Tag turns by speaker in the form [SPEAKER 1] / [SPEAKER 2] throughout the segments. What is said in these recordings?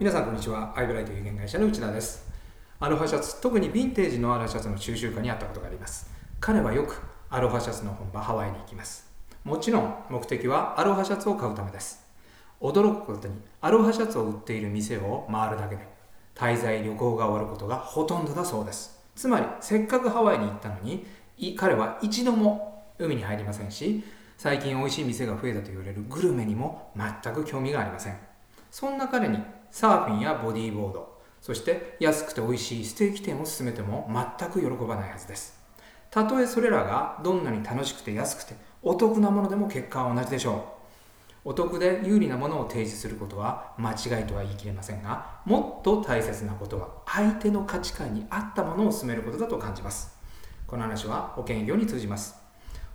[SPEAKER 1] 皆さんこんにちは。アイブライト有限会社の内田です。アロハシャツ特にヴィンテージのアロハシャツの収集家に会ったことがあります。彼はよくアロハシャツの本場ハワイに行きます。もちろん目的はアロハシャツを買うためです。驚くことにアロハシャツを売っている店を回るだけで滞在旅行が終わることがほとんどだそうです。つまりせっかくハワイに行ったのに彼は一度も海に入りませんし最近美味しい店が増えたと言われるグルメにも全く興味がありません。そんな彼にサーフィンやボディーボードそして安くて美味しいステーキ店を勧めても全く喜ばないはずです。たとえそれらがどんなに楽しくて安くてお得なものでも結果は同じでしょう。お得で有利なものを提示することは間違いとは言い切れませんがもっと大切なことは相手の価値観に合ったものを勧めることだと感じます。この話は保険業に通じます。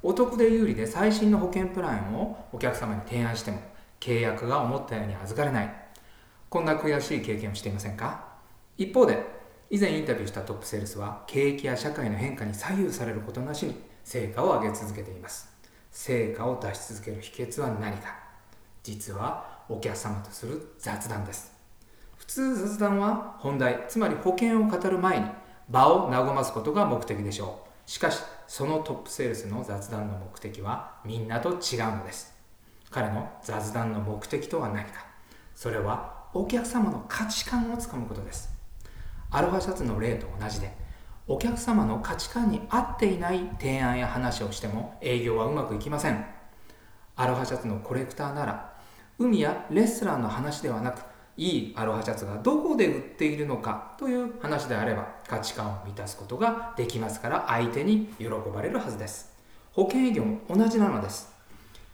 [SPEAKER 1] お得で有利で最新の保険プランをお客様に提案しても契約が思ったように預かれない。こんな悔しい経験をしていませんか？一方で以前インタビューしたトップセールスは景気や社会の変化に左右されることなしに成果を上げ続けています。成果を出し続ける秘訣は何か？実はお客様とする雑談です。普通雑談は本題つまり保険を語る前に場を和ますことが目的でしょう。しかしそのトップセールスの雑談の目的はみんなと違うのです。彼の雑談の目的とは何か？それはお客様の価値観をつかむことです。アロハシャツの例と同じでお客様の価値観に合っていない提案や話をしても営業はうまくいきません。アロハシャツのコレクターなら海やレストランの話ではなくいいアロハシャツがどこで売っているのかという話であれば価値観を満たすことができますから相手に喜ばれるはずです。保険営業も同じなのです。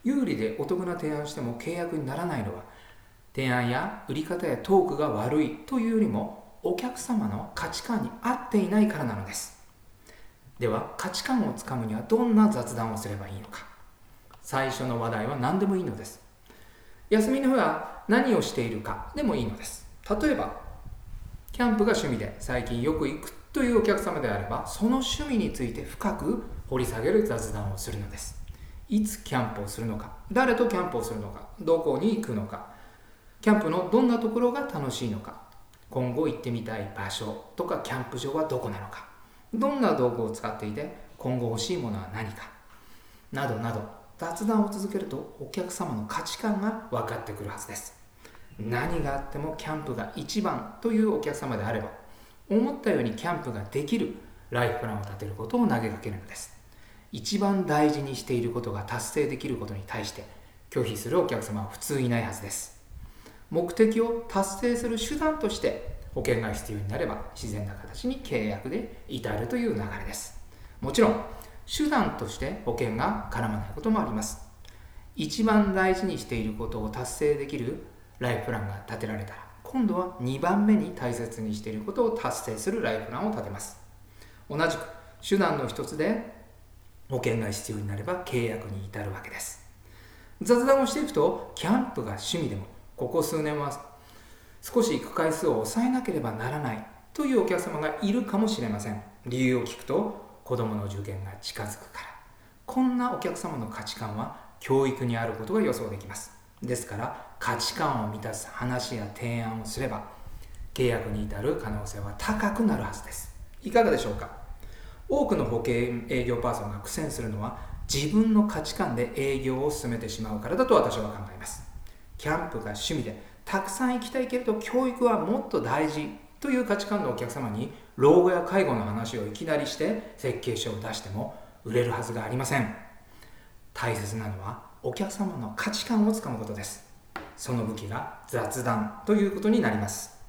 [SPEAKER 1] 有利でお得な提案しても契約にならないのは提案や売り方やトークが悪いというよりもお客様の価値観に合っていないからなのです。では価値観をつかむにはどんな雑談をすればいいのか。最初の話題は何でもいいのです。休みの日は何をしているかでもいいのです。例えばキャンプが趣味で最近よく行くというお客様であればその趣味について深く掘り下げる雑談をするのです。いつキャンプをするのか誰とキャンプをするのかどこに行くのか。キャンプのどんなところが楽しいのか？今後行ってみたい場所とかキャンプ場はどこなのか？どんな道具を使っていて今後欲しいものは何か？などなど雑談を続けるとお客様の価値観が分かってくるはずです。何があってもキャンプが一番というお客様であれば思ったようにキャンプができるライフプランを立てることを投げかけるのです。一番大事にしていることが達成できることに対して拒否するお客様は普通いないはずです。目的を達成する手段として保険が必要になれば自然な形に契約で至るという流れです。もちろん手段として保険が絡まないこともあります。一番大事にしていることを達成できるライフプランが立てられたら今度は2番目に大切にしていることを達成するライフプランを立てます。同じく手段の一つで保険が必要になれば契約に至るわけです。雑談をしていくとキャンプが趣味でもここ数年は少し行く回数を抑えなければならないというお客様がいるかもしれません。理由を聞くと子供の受験が近づくから。こんなお客様の価値観は教育にあることが予想できます。ですから価値観を満たす話や提案をすれば契約に至る可能性は高くなるはずです。いかがでしょうか？多くの保険営業パーソンが苦戦するのは自分の価値観で営業を進めてしまうからだと私は考えます。キャンプが趣味で。たくさん行きたいけれど教育はもっと大事という価値観のお客様に老後や介護の話をいきなりして設計書を出しても売れるはずがありません。大切なのはお客様の価値観をつかむことです。その武器が雑談ということになります。